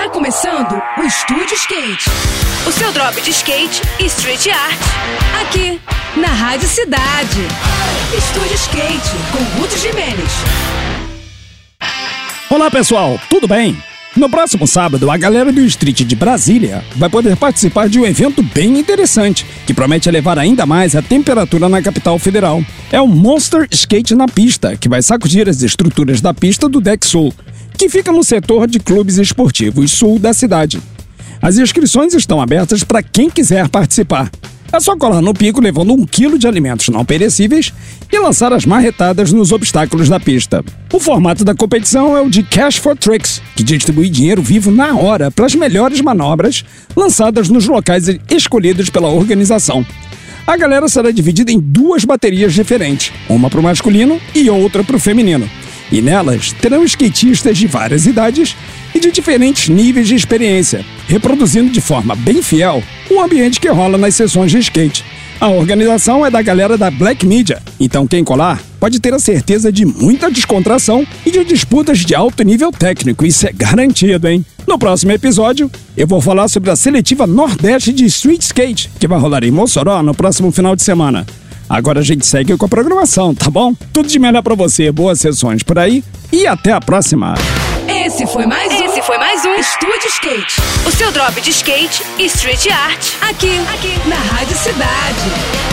Tá começando o Estúdio Skate. O seu drop de skate e street art. Aqui, na Rádio Cidade. Estúdio Skate, com Ruth Jimenez. Olá pessoal, tudo bem? No próximo sábado, a galera do Street de Brasília vai poder participar de um evento bem interessante, que promete elevar ainda mais a temperatura na capital federal. É o Monster Skate na Pista, que vai sacudir as estruturas da pista do Deck que fica no setor de clubes esportivos sul da cidade. As inscrições estão abertas para quem quiser participar. É só colar no pico levando um quilo de alimentos não perecíveis e lançar as marretadas nos obstáculos da pista. O formato da competição é o de Cash for Tricks, que distribui dinheiro vivo na hora para as melhores manobras lançadas nos locais escolhidos pela organização. A galera será dividida em duas baterias diferentes, uma para o masculino e outra para o feminino. E nelas terão skatistas de várias idades e de diferentes níveis de experiência, reproduzindo de forma bem fiel o ambiente que rola nas sessões de skate. A organização é da galera da Black Media, então quem colar pode ter a certeza de muita descontração e de disputas de alto nível técnico, isso é garantido, hein? No próximo episódio, eu vou falar sobre a seletiva Nordeste de Street Skate, que vai rolar em Mossoró no próximo final de semana. Agora a gente segue com a programação, tá bom? Tudo de melhor para você, boas sessões por aí e até a próxima! Esse foi mais um. Esse foi mais um Estúdio Skate. O seu drop de skate e street art. Aqui, aqui, na Rádio Cidade.